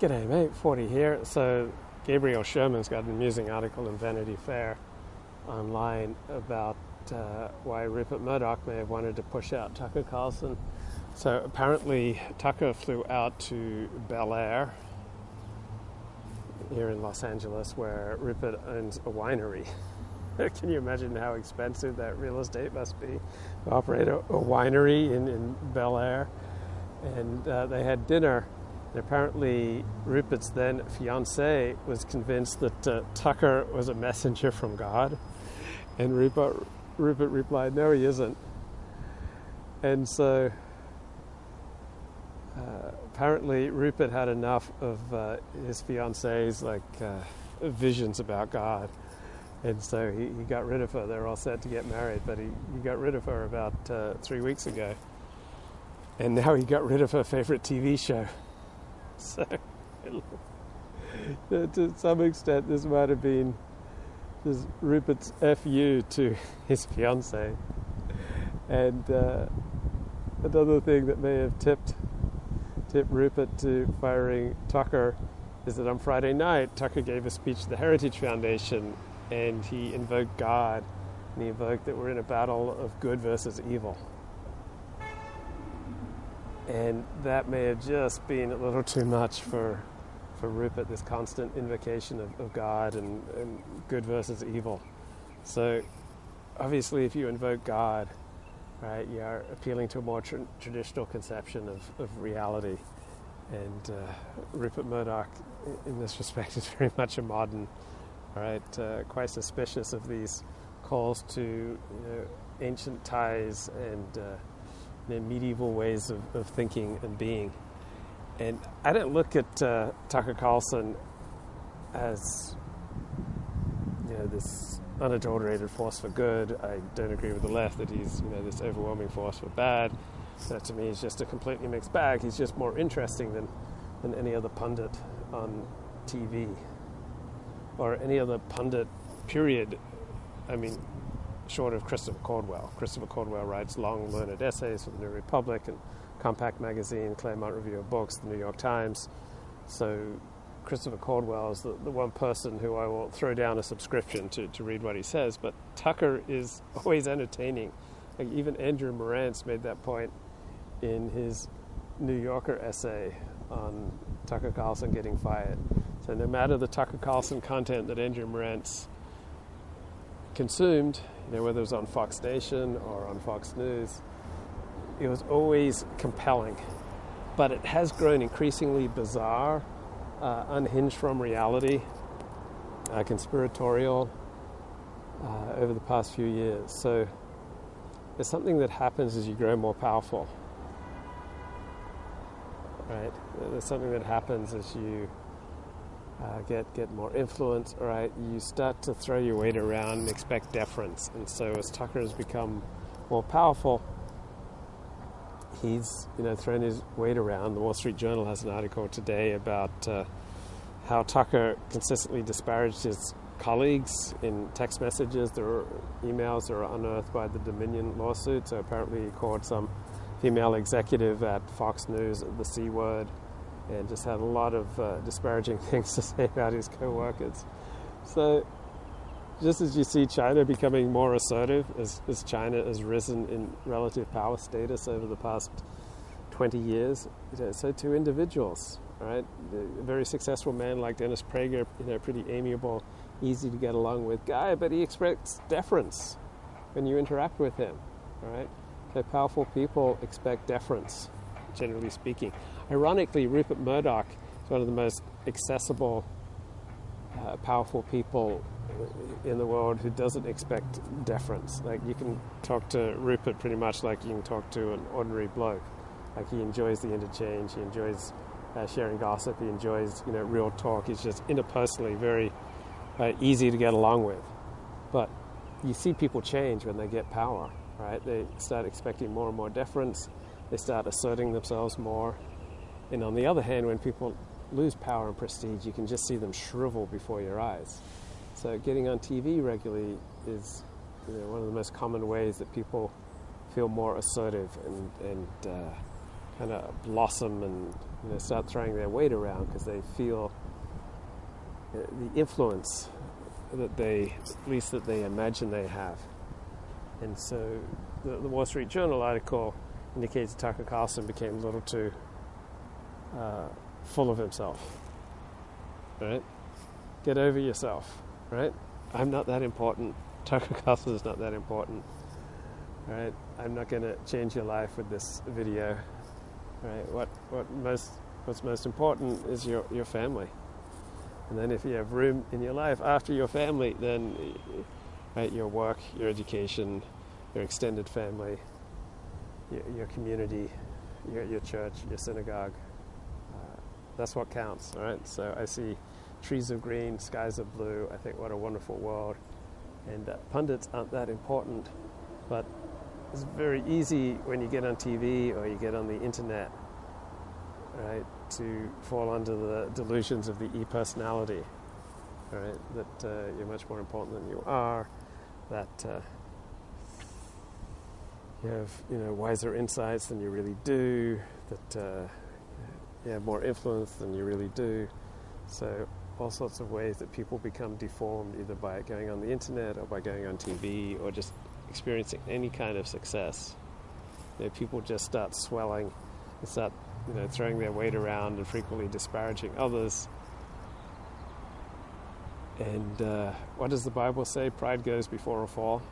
G'day, mate. Ford here. So, Gabriel Sherman's got an amusing article in Vanity Fair online about uh, why Rupert Murdoch may have wanted to push out Tucker Carlson. So, apparently, Tucker flew out to Bel Air here in Los Angeles, where Rupert owns a winery. Can you imagine how expensive that real estate must be to operate a, a winery in, in Bel Air? And uh, they had dinner apparently, Rupert's then fiancee was convinced that uh, Tucker was a messenger from God. And Rupert, Rupert replied, No, he isn't. And so uh, apparently, Rupert had enough of uh, his fiancee's like uh, visions about God. And so he, he got rid of her. They were all set to get married, but he, he got rid of her about uh, three weeks ago. And now he got rid of her favorite TV show. So, to some extent, this might have been this Rupert's fu to his fiancee. And uh, another thing that may have tipped tipped Rupert to firing Tucker is that on Friday night, Tucker gave a speech to the Heritage Foundation, and he invoked God, and he invoked that we're in a battle of good versus evil. And that may have just been a little too much for, for Rupert, this constant invocation of, of God and, and good versus evil. So, obviously, if you invoke God, right, you are appealing to a more tra- traditional conception of, of reality. And uh, Rupert Murdoch, in this respect, is very much a modern, right, uh, quite suspicious of these calls to you know, ancient ties and uh, know, medieval ways of, of, thinking and being. And I didn't look at uh, Tucker Carlson as you know this unadulterated force for good. I don't agree with the left that he's you know this overwhelming force for bad. That to me is just a completely mixed bag. He's just more interesting than than any other pundit on TV or any other pundit. Period. I mean, short of Christopher Caldwell. Christopher Caldwell writes long, learned essays for the New Republic and Compact Magazine, Claremont Review of Books, the New York Times. So Christopher Caldwell is the, the one person who I will throw down a subscription to, to read what he says. But Tucker is always entertaining. Like even Andrew Marantz made that point in his New Yorker essay on Tucker Carlson getting fired. So no matter the Tucker Carlson content that Andrew Marantz consumed, you know, whether it was on Fox Nation or on Fox News, it was always compelling. But it has grown increasingly bizarre, uh, unhinged from reality, uh, conspiratorial uh, over the past few years. So there's something that happens as you grow more powerful. Right? There's something that happens as you uh, get get more influence, right? You start to throw your weight around and expect deference. And so as Tucker has become more powerful, he's you know thrown his weight around. The Wall Street Journal has an article today about uh, how Tucker consistently disparaged his colleagues in text messages. There emails that are unearthed by the Dominion lawsuit. So apparently, he called some female executive at Fox News the C word and just had a lot of uh, disparaging things to say about his co-workers. So, just as you see China becoming more assertive, as, as China has risen in relative power status over the past 20 years, you know, so too individuals, right? A very successful man like Dennis Prager, you know, pretty amiable, easy to get along with guy, but he expects deference when you interact with him, right? So powerful people expect deference, generally speaking. Ironically, Rupert Murdoch is one of the most accessible, uh, powerful people in the world who doesn't expect deference. Like you can talk to Rupert pretty much like you can talk to an ordinary bloke. Like he enjoys the interchange, he enjoys uh, sharing gossip, he enjoys you know real talk. He's just interpersonally very uh, easy to get along with. But you see people change when they get power, right? They start expecting more and more deference. They start asserting themselves more. And on the other hand, when people lose power and prestige, you can just see them shrivel before your eyes. So getting on TV regularly is you know, one of the most common ways that people feel more assertive and, and uh, kind of blossom and you know, start throwing their weight around because they feel uh, the influence that they, at least that they imagine they have. And so the, the Wall Street Journal article indicates Tucker Carlson became a little too uh, full of himself. Right? Get over yourself. Right? I'm not that important. Tucker Carlson is not that important. Right? I'm not going to change your life with this video. Right? What what most what's most important is your your family. And then if you have room in your life after your family, then right, your work, your education, your extended family, your, your community, your, your church, your synagogue. Uh, that's what counts, all right? So I see trees of green, skies of blue. I think what a wonderful world. And uh, pundits aren't that important, but it's very easy when you get on TV or you get on the internet, right, to fall under the delusions of the e-personality, right? That uh, you're much more important than you are, that uh, you have you know wiser insights than you really do, that uh, you have more influence than you really do. So all sorts of ways that people become deformed either by going on the internet or by going on TV or just experiencing any kind of success. You know, people just start swelling and start you know throwing their weight around and frequently disparaging others. And uh, what does the Bible say? Pride goes before a fall.